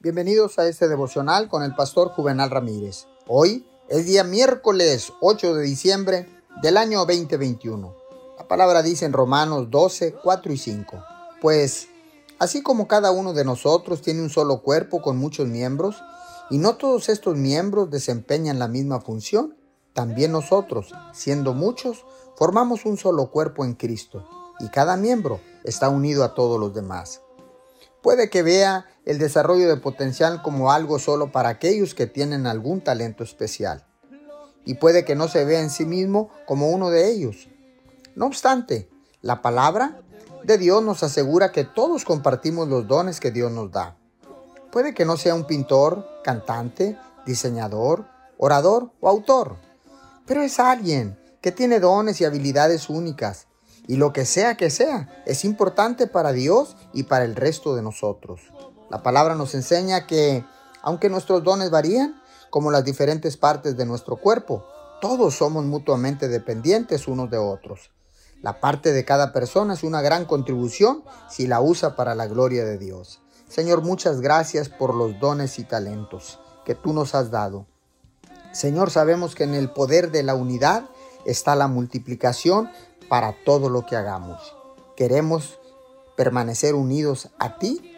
Bienvenidos a este devocional con el pastor Juvenal Ramírez. Hoy es día miércoles 8 de diciembre del año 2021. La palabra dice en Romanos 12, 4 y 5. Pues, así como cada uno de nosotros tiene un solo cuerpo con muchos miembros, y no todos estos miembros desempeñan la misma función, también nosotros, siendo muchos, formamos un solo cuerpo en Cristo, y cada miembro está unido a todos los demás. Puede que vea el desarrollo de potencial como algo solo para aquellos que tienen algún talento especial. Y puede que no se vea en sí mismo como uno de ellos. No obstante, la palabra de Dios nos asegura que todos compartimos los dones que Dios nos da. Puede que no sea un pintor, cantante, diseñador, orador o autor, pero es alguien que tiene dones y habilidades únicas y lo que sea que sea, es importante para Dios y para el resto de nosotros. La palabra nos enseña que, aunque nuestros dones varían, como las diferentes partes de nuestro cuerpo, todos somos mutuamente dependientes unos de otros. La parte de cada persona es una gran contribución si la usa para la gloria de Dios. Señor, muchas gracias por los dones y talentos que tú nos has dado. Señor, sabemos que en el poder de la unidad está la multiplicación para todo lo que hagamos. Queremos permanecer unidos a ti